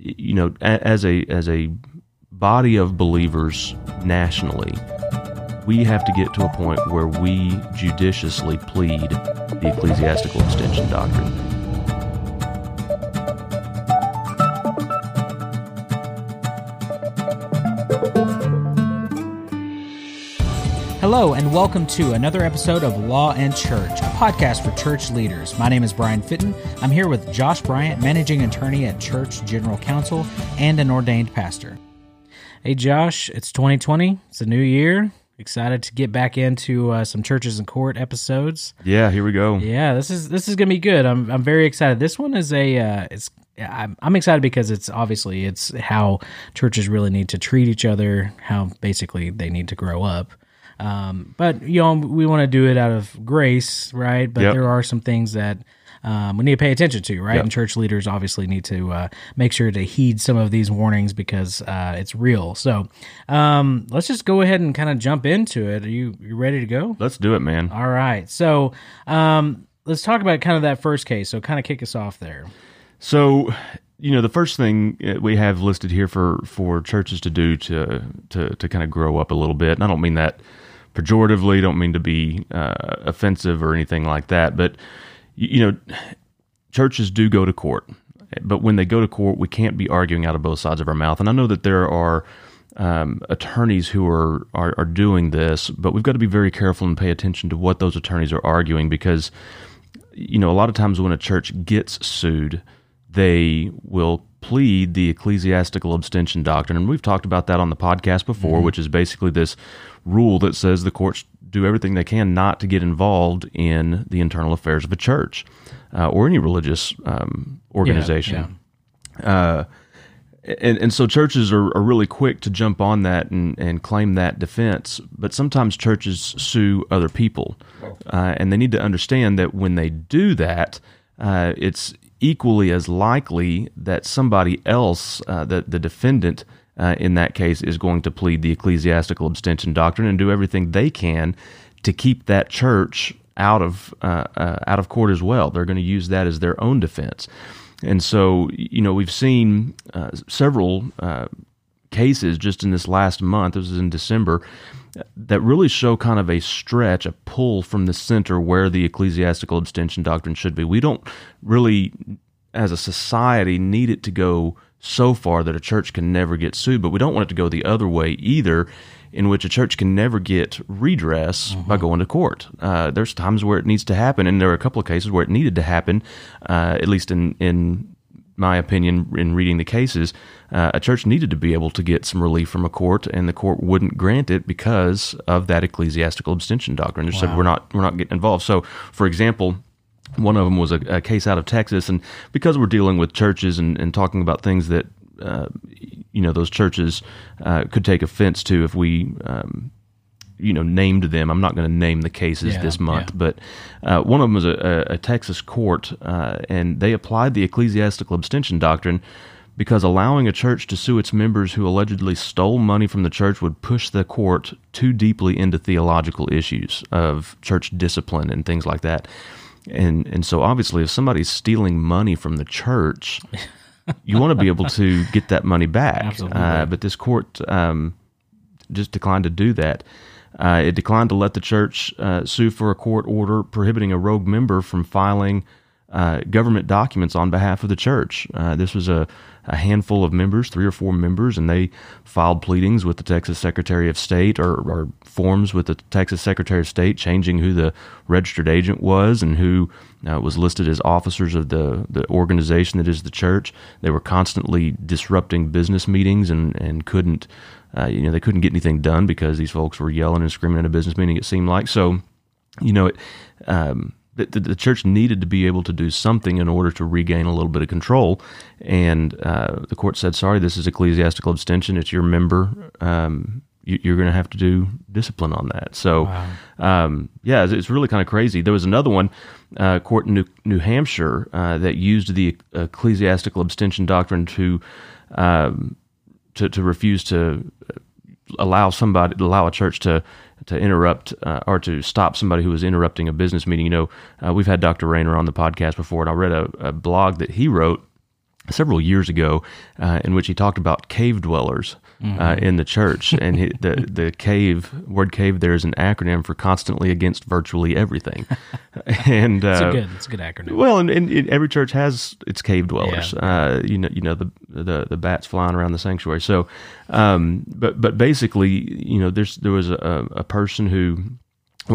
you know, as a as a body of believers nationally, we have to get to a point where we judiciously plead the ecclesiastical abstention doctrine. Hello, and welcome to another episode of Law and Church, a podcast for church leaders. My name is Brian Fitton. I'm here with Josh Bryant, managing attorney at Church General Counsel and an ordained pastor. Hey, Josh, it's 2020. It's a new year. Excited to get back into uh, some churches and court episodes. Yeah, here we go. Yeah, this is this is gonna be good. I'm I'm very excited. This one is a uh, it's I'm, I'm excited because it's obviously it's how churches really need to treat each other, how basically they need to grow up. Um, but you know, we want to do it out of grace, right? But Yep. there are some things that um, we need to pay attention to, right? Yep. And church leaders obviously need to uh, make sure to heed some of these warnings because uh, it's real. So um, let's just go ahead and kind of jump into it. Are you you ready to go? Let's do it, man. All right. So um, let's talk about kind of that first case. So kind of kick us off there. So, you know, the first thing uh, we have listed here for for churches to do to to to kind of grow up a little bit, and I don't mean that pejoratively, don't mean to be uh, offensive or anything like that, but you know, churches do go to court, but when they go to court, we can't be arguing out of both sides of our mouth. And I know that there are um, attorneys who are, are are doing this, but we've got to be very careful and pay attention to what those attorneys are arguing because you know, a lot of times when a church gets sued, they will plead the ecclesiastical abstention doctrine. And we've talked about that on the podcast before, which is basically this rule that says the courts do everything they can not to get involved in the internal affairs of a church uh, or any religious um, organization. Uh, and, and so churches are, are really quick to jump on that and, and claim that defense, but sometimes churches sue other people. Uh, and they need to understand that when they do that, uh, it's equally as likely that somebody else, uh, the, the defendant uh, in that case, is going to plead the ecclesiastical abstention doctrine and do everything they can to keep that church out of uh, uh, out of court as well. They're going to use that as their own defense. And so, you know, we've seen uh, several uh, cases just in this last month, this was in December, that really show kind of a stretch, a pull from the center where the ecclesiastical abstention doctrine should be. We don't really, as a society, need it to go so far that a church can never get sued, but we don't want it to go the other way either, in which a church can never get redress by going to court. Uh, there's times where it needs to happen, and there are a couple of cases where it needed to happen, uh, at least in in my opinion, in reading the cases, uh, a church needed to be able to get some relief from a court, and the court wouldn't grant it because of that ecclesiastical abstention doctrine. They said we're not we're not getting involved. So, for example. One of them was a, a case out of Texas, and because we're dealing with churches and, and talking about things that uh, you know those churches uh, could take offense to if we um, you know named them. I'm not going to name the cases Yeah, this month, yeah. but uh, one of them was a, a, Texas court, uh, and they applied the ecclesiastical abstention doctrine because allowing a church to sue its members who allegedly stole money from the church would push the court too deeply into theological issues of church discipline and things like that. And and so obviously, if somebody's stealing money from the church, you want to be able to get that money back. Uh, but this court um, just declined to do that. Uh, it declined to let the church uh, sue for a court order prohibiting a rogue member from filing uh, government documents on behalf of the church. Uh, this was a, a handful of members, three or four members, and they filed pleadings with the Texas Secretary of State or, or forms with the Texas Secretary of State changing who the registered agent was and who uh, was listed as officers of the, the organization that is the church. They were constantly disrupting business meetings and, and couldn't, uh, you know, they couldn't get anything done because these folks were yelling and screaming at a business meeting, it seemed like. So, you know, it, um, the, the, church needed to be able to do something in order to regain a little bit of control. And uh, the court said, sorry, this is ecclesiastical abstention. It's your member. Um, you, you're going to have to do discipline on that. So, um, yeah, it's, it's really kind of crazy. There was another one, uh, court in New, New Hampshire, uh, that used the ecclesiastical abstention doctrine to, um, to, to refuse to allow somebody allow a church to to interrupt uh, or to stop somebody who was interrupting a business meeting. You know, uh, we've had Dr. Rainer on the podcast before, and I read a, a blog that he wrote several years ago, uh, in which he talked about cave dwellers mm-hmm. uh, in the church, and he, the the cave word cave there is an acronym for constantly against virtually everything, and uh, it's a good it's a good acronym. Well, and, and, every church has its cave dwellers. Yeah. Uh, you know, you know the, the the bats flying around the sanctuary. So, um, but but basically, you know, there's there was a, a person who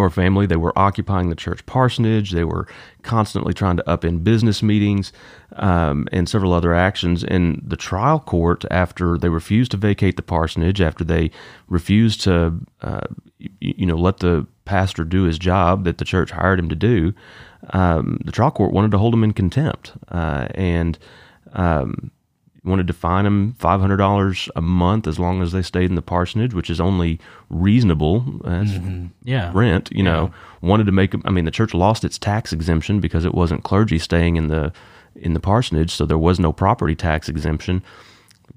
or family. They were occupying the church parsonage. They were constantly trying to up in business meetings um, and several other actions. And the trial court, after they refused to vacate the parsonage, after they refused to, uh, you know, let the pastor do his job that the church hired him to do, um, the trial court wanted to hold him in contempt. Uh, and um, wanted to fine them five hundred dollars a month as long as they stayed in the parsonage, which is only reasonable. That's mm-hmm. yeah. rent. You know, wanted to make. I mean, the church lost its tax exemption because it wasn't clergy staying in the in the parsonage, so there was no property tax exemption.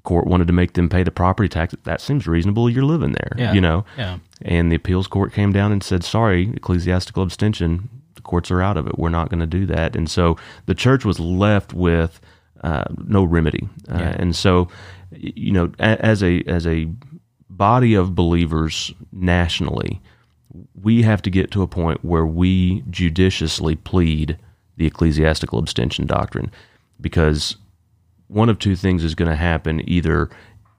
Court wanted to make them pay the property tax. That seems reasonable. You're living there. Yeah. You know. Yeah. And the appeals court came down and said, "Sorry, ecclesiastical abstention. The courts are out of it. We're not going to do that." And so the church was left with uh, no remedy. Uh, yeah. And so, you know, as a as a body of believers nationally, we have to get to a point where we judiciously plead the ecclesiastical abstention doctrine, because one of two things is going to happen: either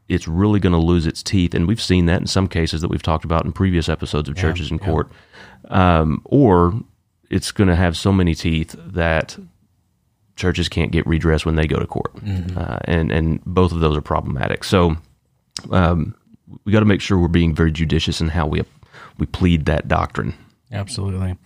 it's really going to lose its teeth, and we've seen that in some cases that we've talked about in previous episodes of yeah, churches in court, um, or it's going to have so many teeth that churches can't get redress when they go to court, mm-hmm. uh, and and both of those are problematic. So um, we got to make sure we're being very judicious in how we we plead that doctrine. Absolutely,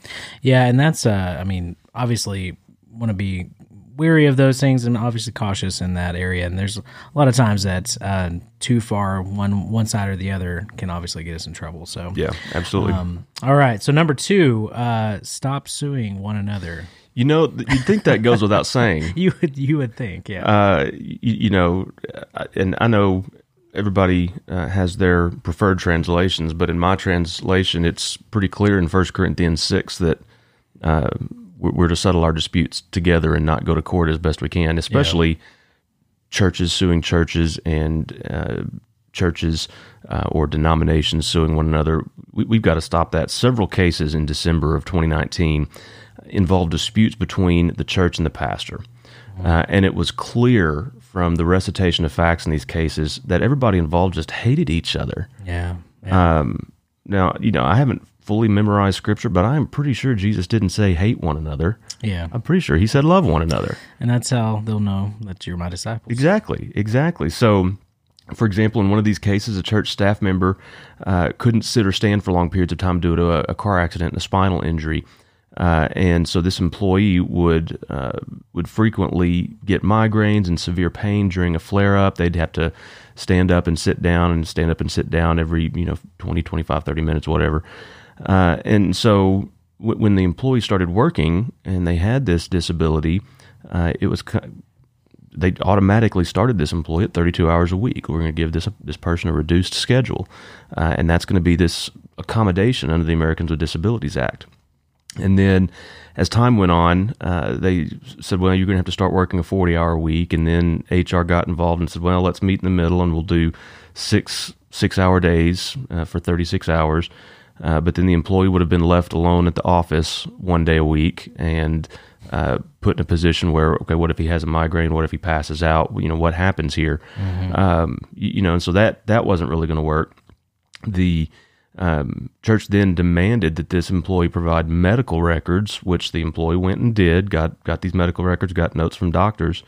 yeah, and that's uh, I mean, obviously, want to be weary of those things and obviously cautious in that area. And there's a lot of times that uh, too far one one side or the other can obviously get us in trouble. So yeah, absolutely. Um, all right, so number two, uh, stop suing one another. You know, you'd think that goes without saying. you would, you would think, yeah. Uh, you, you, know, uh, and I know everybody uh, has their preferred translations, but in my translation, it's pretty clear in First Corinthians six that uh, we're to settle our disputes together and not go to court as best we can, especially yeah. churches suing churches and uh, churches uh, or denominations suing one another. We, have got to stop that. Several cases in December of 2019 involved disputes between the church and the pastor. Uh, and it was clear from the recitation of facts in these cases that everybody involved just hated each other. Yeah. yeah. Um, now, you know, I haven't fully memorized scripture, but I'm pretty sure Jesus didn't say hate one another. Yeah. I'm pretty sure he said love one another. And that's how they'll know that you're my disciples. Exactly. Exactly. So, for example, in one of these cases, a church staff member uh, couldn't sit or stand for long periods of time due to a, a car accident and a spinal injury. Uh, and so this employee would uh, would frequently get migraines and severe pain during a flare up. They'd have to stand up and sit down and stand up and sit down every you know 20, 25, 30 minutes, whatever. Uh, and so w- when the employee started working and they had this disability, uh, it was they automatically started this employee at 32 hours a week. We're going to give this this person a reduced schedule, uh, and that's going to be this accommodation under the Americans with Disabilities Act. And then as time went on, uh, they said, well, you're going to have to start working a 40 hour week. And then HR got involved and said, well, let's meet in the middle and we'll do six six hour days uh, for 36 hours. Uh, but then the employee would have been left alone at the office one day a week and uh, put in a position where, okay, what if he has a migraine? What if he passes out? You know, what happens here? Mm-hmm. Um, you, you, know, and so that that wasn't really going to work. The um, church then demanded that this employee provide medical records, which the employee went and did. Got got these medical records, got notes from doctors.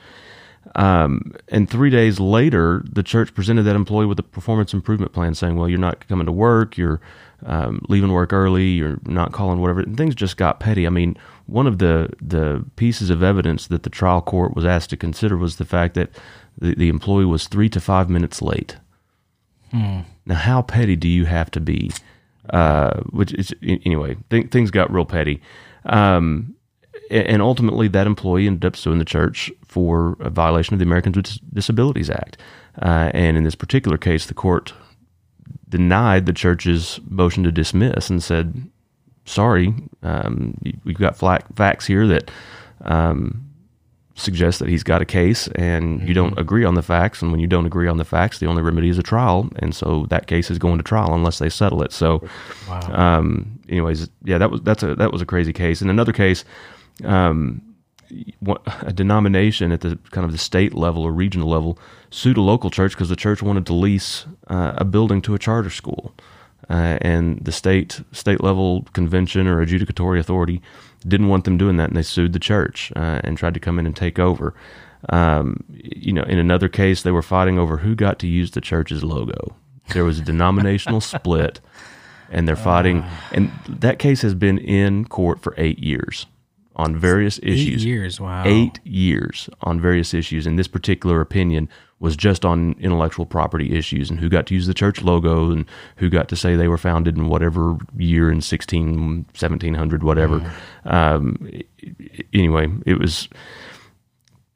Um, and three days later, the church presented that employee with a performance improvement plan, saying, "Well, you're not coming to work. You're um, leaving work early. You're not calling whatever." And things just got petty. I mean, one of the the pieces of evidence that the trial court was asked to consider was the fact that the, the employee was three to five minutes late. Hmm. Now, how petty do you have to be? Uh, which is anyway, th- things got real petty, um, and ultimately that employee ended up suing the church for a violation of the Americans with Disabilities Act. Uh, and in this particular case, the court denied the church's motion to dismiss and said, "Sorry, um, we've got facts here that." Um, suggests that he's got a case and mm-hmm. you don't agree on the facts. And when you don't agree on the facts, the only remedy is a trial. And so that case is going to trial unless they settle it. So, wow. um, anyways, yeah, that was, that's a, that was a crazy case. In another case, um, a denomination at the kind of the state level or regional level sued a local church because the church wanted to lease uh, a building to a charter school. Uh, and the state state level convention or adjudicatory authority didn't want them doing that, and they sued the church uh, and tried to come in and take over. Um, you know, in another case, they were fighting over who got to use the church's logo. There was a denominational split, and they're fighting. And that case has been in court for eight years on various issues. Eight years, wow. Eight years on various issues. And this particular opinion was just on intellectual property issues and who got to use the church logo and who got to say they were founded in whatever year in 16, 1700, whatever. Mm. Um, anyway, it was.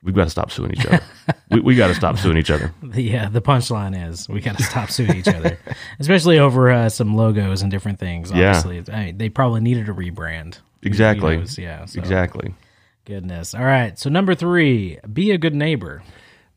We've got to stop suing each other. we we got to stop suing each other. Yeah, the punchline is we got to stop suing each other, especially over uh, some logos and different things. Obviously, yeah. I mean, they probably needed a rebrand. Exactly. Yeah. So. Exactly. Goodness. All right. So number three, be a good neighbor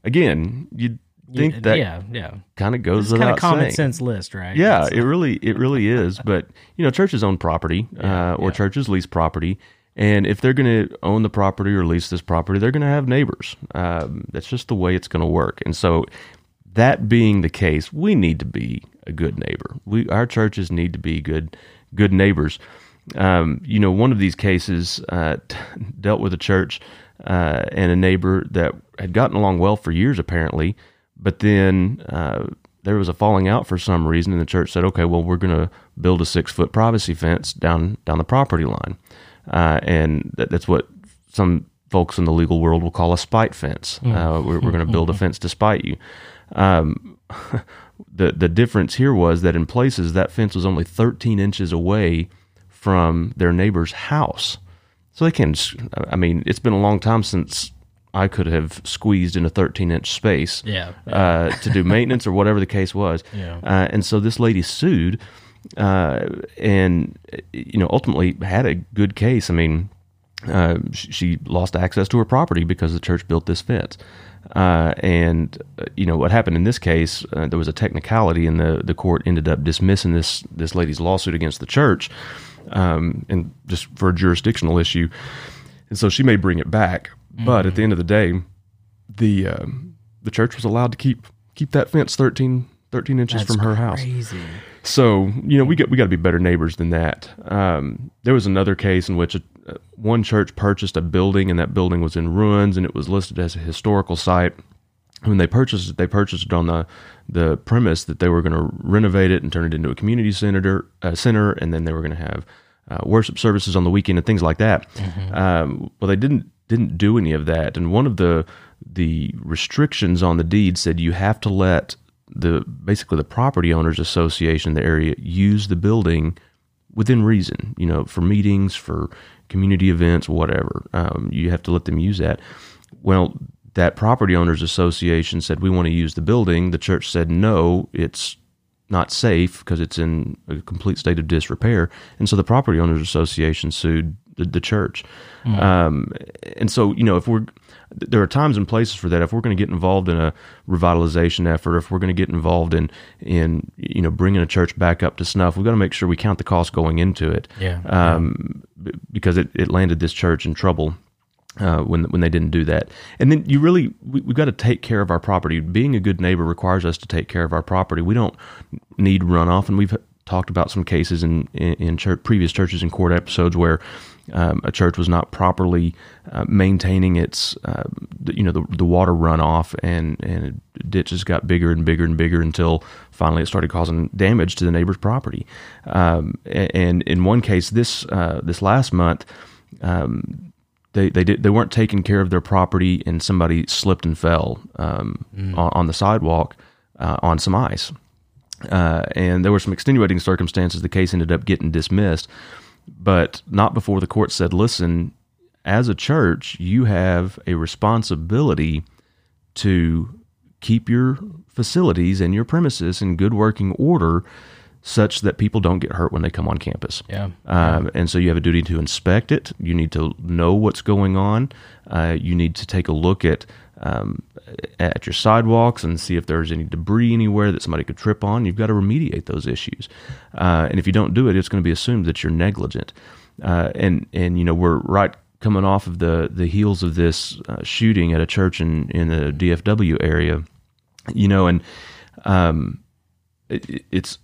again, you'd think you, that yeah, yeah. kind of goes it's without kind of common saying. sense list, right? Yeah, it really it really is. But you know, churches own property, yeah, uh, or yeah. churches lease property, and if they're going to own the property or lease this property, they're going to have neighbors. Um, that's just the way it's going to work. And so, that being the case, we need to be a good neighbor. We our churches need to be good good neighbors. Um, you know, one of these cases uh, dealt with a church uh, and a neighbor that had gotten along well for years, apparently. But then uh, there was a falling out for some reason, and the church said, "Okay, well, we're going to build a six foot privacy fence down down the property line," uh, and that, that's what some folks in the legal world will call a spite fence. Mm. Uh, we're, we're going to build a fence to spite you. Um, the the difference here was that in places that fence was only 13 inches away from their neighbor's house. So they can, I mean, it's been a long time since I could have squeezed in a 13 inch space yeah, yeah. Uh, to do maintenance or whatever the case was. Yeah. Uh, and so this lady sued uh, and, you know, ultimately had a good case. I mean, uh, she, lost access to her property because the church built this fence. Uh, and uh, you know what happened in this case? there was a technicality, and the the court ended up dismissing this this lady's lawsuit against the church um, and just for a jurisdictional issue. And so she may bring it back, mm-hmm. but at the end of the day, the um, the church was allowed to keep keep that fence 13, 13 inches That's from her crazy. house. So you know we get we got to be better neighbors than that. Um, there was another case in which a, uh, one church purchased a building and that building was in ruins and it was listed as a historical site. When they purchased it, they purchased it on the the premise that they were going to renovate it and turn it into a community center, uh, center, and then they were going to have uh, worship services on the weekend and things like that. Mm-hmm. Um, well, they didn't didn't do any of that, and one of the the restrictions on the deed said you have to let the basically the property owners association in the area use the building within reason. You know, for meetings, for community events, whatever. Um, you have to let them use that. Well, that property owners association said we want to use the building. The church said no, it's not safe because it's in a complete state of disrepair. And so the property owners association sued the, the church. Mm. Um, and so you know if we're there are times and places for that. If we're going to get involved in a revitalization effort, if we're going to get involved in in you know bringing a church back up to snuff, we've got to make sure we count the cost going into it. Yeah. Um, because it, it landed this church in trouble uh, when when they didn't do that. And then you really we, have got to take care of our property. Being a good neighbor requires us to take care of our property. We don't need runoff, and we've talked about some cases in in, in church, previous churches and court episodes where. Um, a church was not properly uh, maintaining its, uh, you know, the, the water runoff, and and ditches got bigger and bigger and bigger until finally it started causing damage to the neighbor's property. Um, and in one case, this uh, this last month, um, they they did they weren't taking care of their property and somebody slipped and fell um, mm. on, on, the sidewalk uh, on some ice uh, and there were some extenuating circumstances the case ended up getting dismissed but not before the court said listen as a church you have a responsibility to keep your facilities and your premises in good working order such that people don't get hurt when they come on campus. Yeah. Um, and so you have a duty to inspect it. You need to know what's going on. Uh, you need to take a look at um, at your sidewalks and see if there's any debris anywhere that somebody could trip on. You've got to remediate those issues. Uh, and if you don't do it, it's going to be assumed that you're negligent. Uh, and and you know we're right coming off of the the heels of this uh, shooting at a church in in the DFW area. You know, and um, it, it's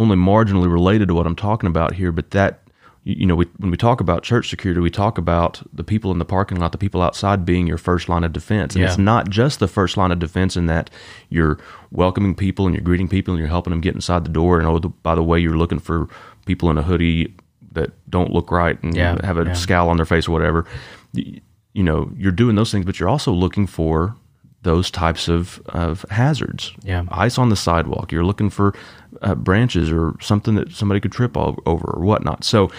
only marginally related to what I'm talking about here, but that you know, we, when we talk about church security, we talk about the people in the parking lot, the people outside being your first line of defense. And Yeah. it's not just the first line of defense in that you're welcoming people and you're greeting people and you're helping them get inside the door. And oh, the, by the way, you're looking for people in a hoodie that don't look right and Yeah, have a yeah. scowl on their face or whatever. You know, you're doing those things, but you're also looking for those types of, of hazards. Yeah. Ice on the sidewalk. You're looking for uh, branches or something that somebody could trip o- over or whatnot. So,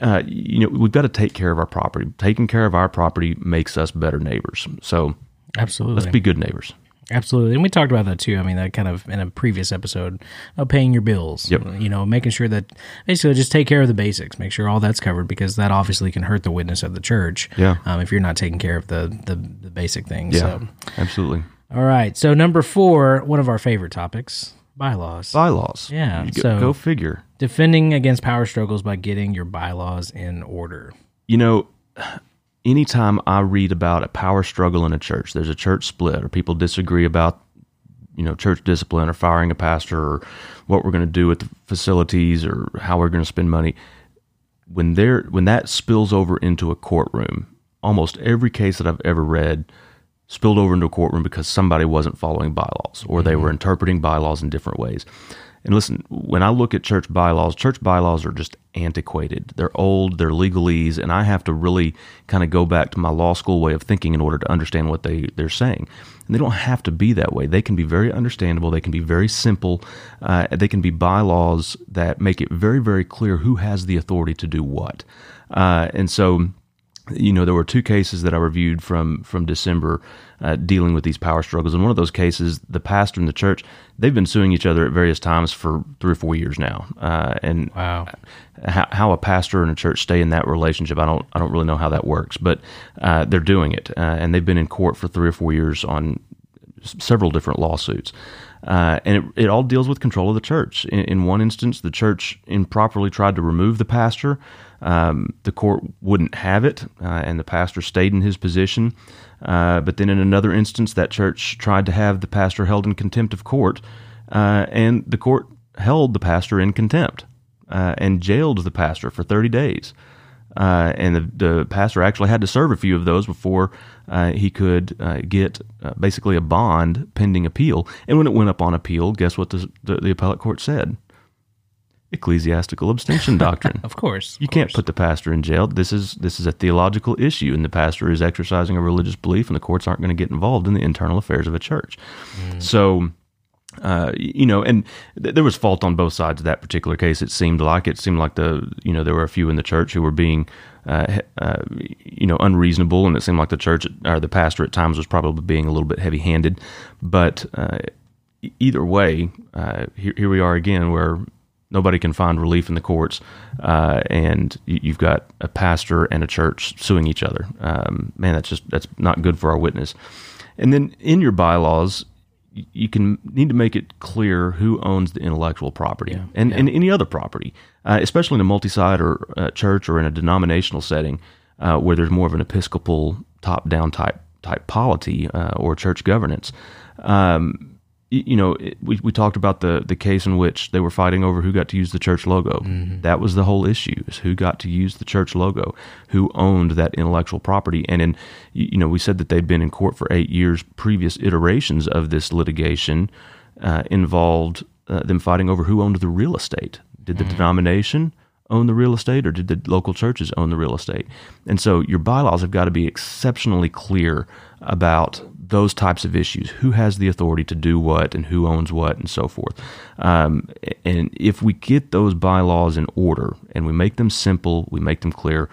uh, you know, we've got to take care of our property. Taking care of our property makes us better neighbors. So Absolutely. let's be good neighbors. Absolutely. And we talked about that too. I mean, that kind of in a previous episode of paying your bills. Yep. You know, making sure that basically just take care of the basics, make sure all that's covered because that obviously can hurt the witness of the church. Yeah. Um, if you're not taking care of the, the, the basic things. Yeah, So, absolutely. all right. So, number four, one of our favorite topics bylaws. Bylaws. Yeah, go, so- go figure. Defending against power struggles by getting your bylaws in order. You know, anytime I read about a power struggle in a church, there's a church split, or people disagree about, you know, church discipline, or firing a pastor, or what we're going to do with the facilities, or how we're going to spend money. When there, when that spills over into a courtroom, almost every case that I've ever read spilled over into a courtroom because somebody wasn't following bylaws, or they were mm-hmm. interpreting bylaws in different ways. And listen, when I look at church bylaws, church bylaws are just antiquated. They're old, they're legalese, and I have to really kind of go back to my law school way of thinking in order to understand what they, they're saying. And they don't have to be that way. They can be very understandable, they can be very simple, uh, they can be bylaws that make it very, very clear who has the authority to do what. Uh, and so, you know, there were two cases that I reviewed from from December uh, dealing with these power struggles. And one of those cases, the pastor and the church, they've been suing each other at various times for three or four years now. Uh, and Wow. how, how a pastor and a church stay in that relationship, I don't I don't really know how that works, but uh, they're doing it, uh, and they've been in court for three or four years on s- several different lawsuits. Uh, and it, it all deals with control of the church. In, in one instance, the church improperly tried to remove the pastor. Um, the court wouldn't have it, uh, and the pastor stayed in his position. Uh, but then in another instance, that church tried to have the pastor held in contempt of court, uh, and the court held the pastor in contempt uh, and jailed the pastor for 30 days. Uh, and the, the pastor actually had to serve a few of those before uh, he could get basically a bond pending appeal. And when it went up on appeal, guess what the, the, the appellate court said? Ecclesiastical abstention doctrine. Of course. You can't put the pastor in jail. This is this is a theological issue, and the pastor is exercising a religious belief, and the courts aren't going to get involved in the internal affairs of a church. So, uh, you know, and th- there was fault on both sides of that particular case. It seemed like it seemed like the you know there were a few in the church who were being. Uh, uh, you know, unreasonable, and it seemed like the church or the pastor at times was probably being a little bit heavy-handed. But uh, either way, uh, here, here we are again, where nobody can find relief in the courts, uh, and you- you've got a pastor and a church suing each other. Um, man, that's just that's not good for our witness. And then in your bylaws, you can need to make it clear who owns the intellectual property Yeah, and, and any other property, uh, especially in a multi-site or uh, church or in a denominational setting uh, where there's more of an Episcopal top-down type type polity uh, or church governance. Um, you know, it, we, we talked about the, the case in which they were fighting over who got to use the church logo. That was the whole issue: is who got to use the church logo, who owned that intellectual property. And in you know, we said that they'd been in court for eight years. Previous iterations of this litigation uh, involved uh, them fighting over who owned the real estate. Did the denomination own the real estate or did the local churches own the real estate? And so your bylaws have got to be exceptionally clear about those types of issues. Who has the authority to do what and who owns what and so forth. Um, and if we get those bylaws in order and we make them simple, we make them clear,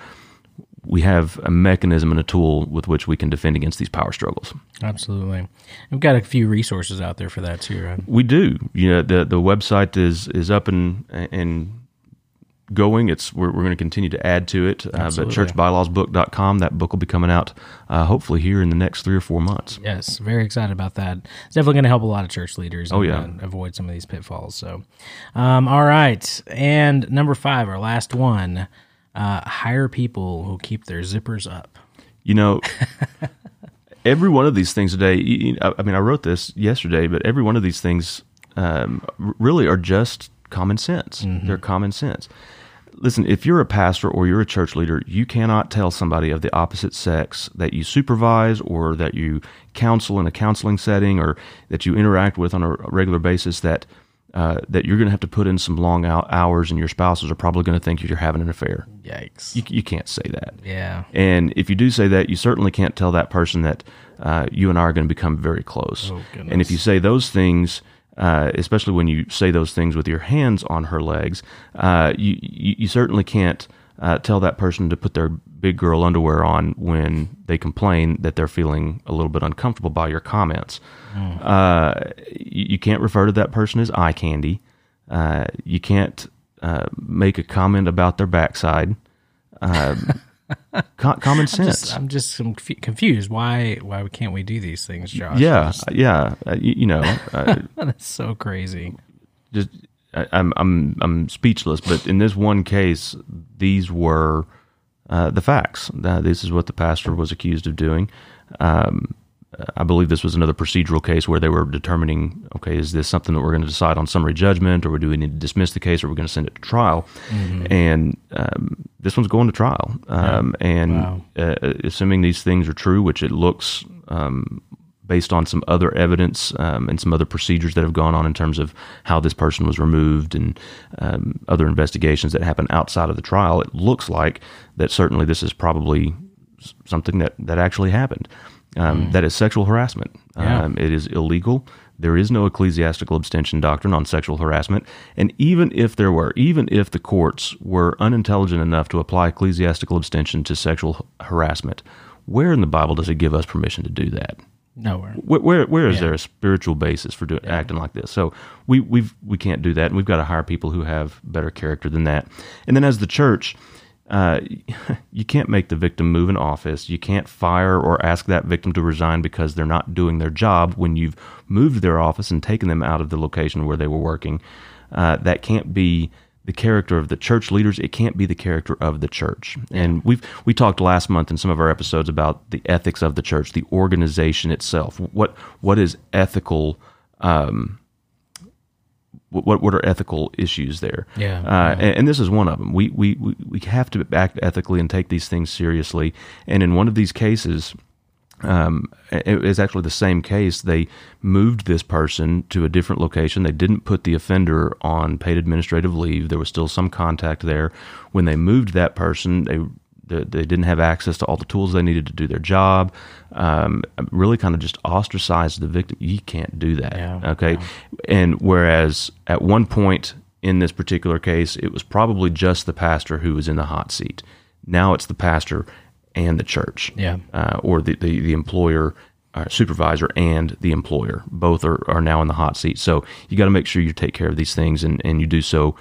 we have a mechanism and a tool with which we can defend against these power struggles. Absolutely, we've got a few resources out there for that too. Right? We do. You know, the the website is is up and and going. It's we're, we're going to continue to add to it. Uh, but churchbylawsbook.com, that book will be coming out uh, hopefully here in the next three or four months. Yes, very excited about that. It's definitely going to help a lot of church leaders. Oh yeah, and, avoid some of these pitfalls. So, um, all right, and number five, our last one: uh, hire people who keep their zippers up. You know. every one of these things today, I mean, I wrote this yesterday, but every one of these things um, really are just common sense. Mm-hmm. They're common sense listen, if you're a pastor or you're a church leader, you cannot tell somebody of the opposite sex that you supervise or that you counsel in a counseling setting or that you interact with on a regular basis that uh, that you're going to have to put in some long hours and your spouses are probably going to think you're having an affair. Yikes. You, you can't say that. Yeah. And if you do say that, you certainly can't tell that person that uh, you and I are going to become very close. Oh, and if you say those things, uh, especially when you say those things with your hands on her legs, uh, you, you, you certainly can't uh, tell that person to put their big girl underwear on when they complain that they're feeling a little bit uncomfortable by your comments. Mm. You, you, can't refer to that person as eye candy. Uh, you can't make a comment about their backside. Common sense. I'm just, I'm just confused. Why why can't we do these things, Josh? Yeah, just, yeah. Uh, you, you, know, uh, that's so crazy. Just I, I'm I'm I'm speechless. But in this one case, these were uh, the facts. Uh, this is what the pastor was accused of doing. Um, I believe this was another procedural case where they were determining, okay, is this something that we're going to decide on summary judgment, or do we need to dismiss the case, or we're going to send it to trial? Mm-hmm. And um, this one's going to trial. Um, yeah. And wow. uh, assuming these things are true, which it looks um, based on some other evidence um, and some other procedures that have gone on in terms of how this person was removed and um, other investigations that happen outside of the trial, it looks like that certainly this is probably something that, that actually happened. Um, mm. That is sexual harassment. Yeah. Um, it is illegal. There is no ecclesiastical abstention doctrine on sexual harassment. And even if there were, even if the courts were unintelligent enough to apply ecclesiastical abstention to sexual harassment, where in the Bible does it give us permission to do that? Nowhere. Where where, where is yeah. there a spiritual basis for doing, yeah. acting like this? So we we we can't do that, and we've got to hire people who have better character than that. And then as the church, uh, you can't make the victim move in office. You can't fire or ask that victim to resign because they're not doing their job when you've moved their office and taken them out of the location where they were working. Uh, that can't be the character of the church leaders. It can't be the character of the church. And we've we talked last month in some of our episodes about the ethics of the church, the organization itself. What what is ethical? Um, what what are ethical issues there? Yeah, uh, And, and, this is one of them. We, we we have to act ethically and take these things seriously. And in one of these cases, um, it was actually the same case. They moved this person to a different location. They didn't put the offender on paid administrative leave. There was still some contact there. When they moved that person, they they, didn't have access to all the tools they needed to do their job. Um, really, kind of just ostracized the victim. You can't do that. Yeah, okay. Yeah. And whereas at one point in this particular case, it was probably just the pastor who was in the hot seat. Now it's the pastor and the church, yeah, uh, or the, the, the employer uh, supervisor and the employer. Both are, are now in the hot seat. So you got to make sure you take care of these things and, and you do so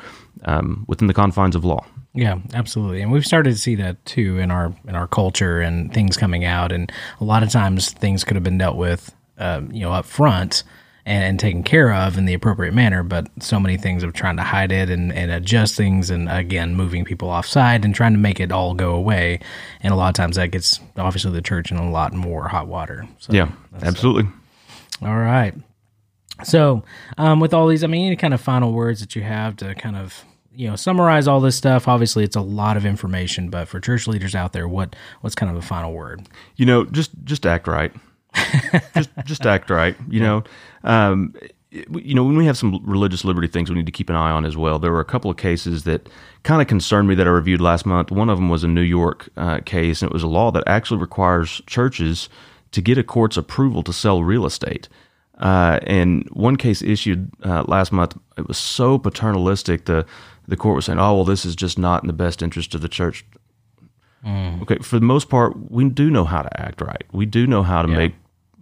um, within the confines of law. Yeah, absolutely. And we've started to see that too in our in our culture and things coming out. And a lot of times things could have been dealt with, um, you know, up front and, and, taken care of in the appropriate manner. But so many things of trying to hide it and, and adjust things, and again moving people offside and trying to make it all go away. And a lot of times that gets obviously the church in a lot more hot water. So yeah, absolutely. all right. So, um, with all these, I mean, any kind of final words that you have to kind of you know summarize all this stuff. Obviously it's a lot of information but for church leaders out there what what's kind of a final word? You know just just act right. Just just act right you know? Um, you know when we have some religious liberty things we need to keep an eye on as well there were a couple of cases that kind of concerned me that i reviewed last month. One of them was a new york uh, case and it was a law that actually requires churches to get a court's approval to sell real estate uh, and one case issued uh, last month it was so paternalistic the the court was saying, "Oh, well, this is just not in the best interest of the church." Okay, for the most part, we do know how to act right. We do know how to Yeah. make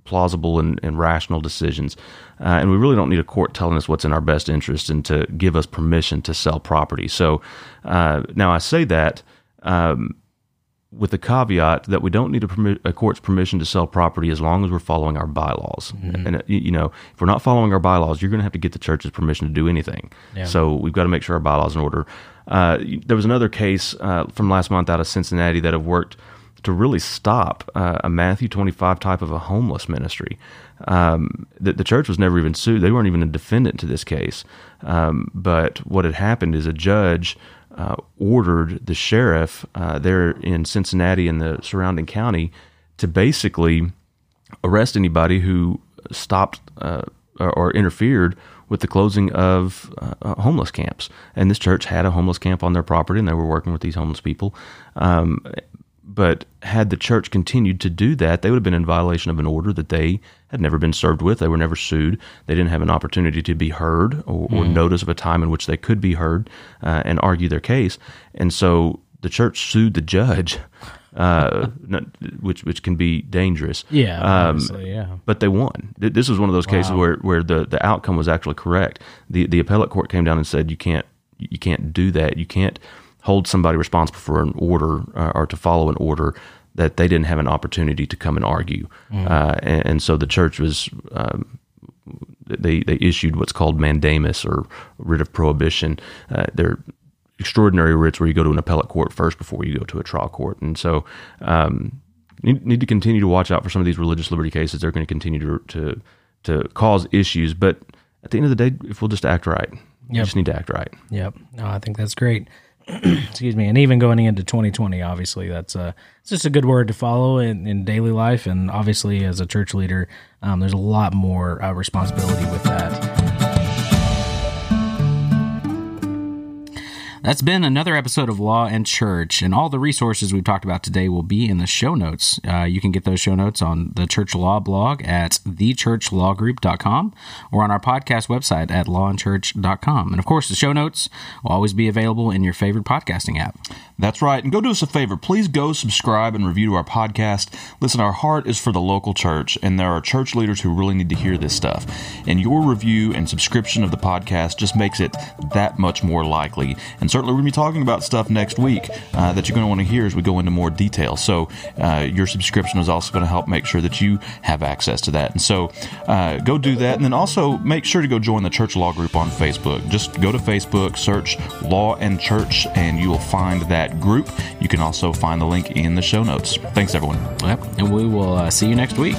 plausible and, and rational decisions, uh, and we really don't need a court telling us what's in our best interest and to give us permission to sell property. So uh, now I say that. Um, with the caveat that we don't need a, permi- a court's permission to sell property as long as we're following our bylaws. And uh, you know, if we're not following our bylaws, you're going to have to get the church's permission to do anything. Yeah. So we've got to make sure our bylaws are in order. Uh, there was another case uh, from last month out of Cincinnati that have worked to really stop uh, a Matthew 25 type of a homeless ministry. Um, the, the church was never even sued; they weren't even a defendant to this case. Um, but what had happened is a judge uh, ordered the sheriff uh, there in Cincinnati and the surrounding county to basically arrest anybody who stopped uh, or, interfered with the closing of uh, uh, homeless camps. And this church had a homeless camp on their property, and they were working with these homeless people. Um, but had the church continued to do that, they would have been in violation of an order that they had never been served with. They were never sued. They didn't have an opportunity to be heard or, or notice of a time in which they could be heard uh, and argue their case. And so the church sued the judge, uh, not- which which can be dangerous. Yeah, Um, yeah. but they won. This was one of those cases where, where the, the outcome was actually correct. The the appellate court came down and said you can't you can't do that. You can't hold somebody responsible for an order uh, or to follow an order that they didn't have an opportunity to come and argue. Uh, and, and so the church was. Um, they they issued what's called mandamus or writ of prohibition. Uh, they're extraordinary writs where you go to an appellate court first before you go to a trial court, and so um, need, need to continue to watch out for some of these religious liberty cases. They're going to continue to to to cause issues, but at the end of the day, if we'll just act right, we Yep. just need to act right. Yep. No, I think that's great. Excuse me. And even going into 2020, obviously, that's a it's just a good word to follow in, in daily life. And obviously, as a church leader, um, there's a lot more uh, responsibility with that. That's been another episode of Law and Church, and all the resources we've talked about today will be in the show notes. Uh, you can get those show notes on the Church Law blog at thechurchlawgroup.com or on our podcast website at lawandchurch.com. And of course, the show notes will always be available in your favorite podcasting app. That's right. And go do us a favor. Please go subscribe and review to our podcast. Listen, our heart is for the local church, and there are church leaders who really need to hear this stuff. And your review and subscription of the podcast just makes it that much more likely. And certainly, we're going to be talking about stuff next week uh, that you're going to want to hear as we go into more detail. So, uh, your subscription is also going to help make sure that you have access to that. And so, uh, go do that. And then also make sure to go join the Church Law Group on Facebook. Just go to Facebook, search Law and Church, and you will find that group. You can also find the link in the show notes. Thanks, everyone. Yep. And we will uh, see you next week.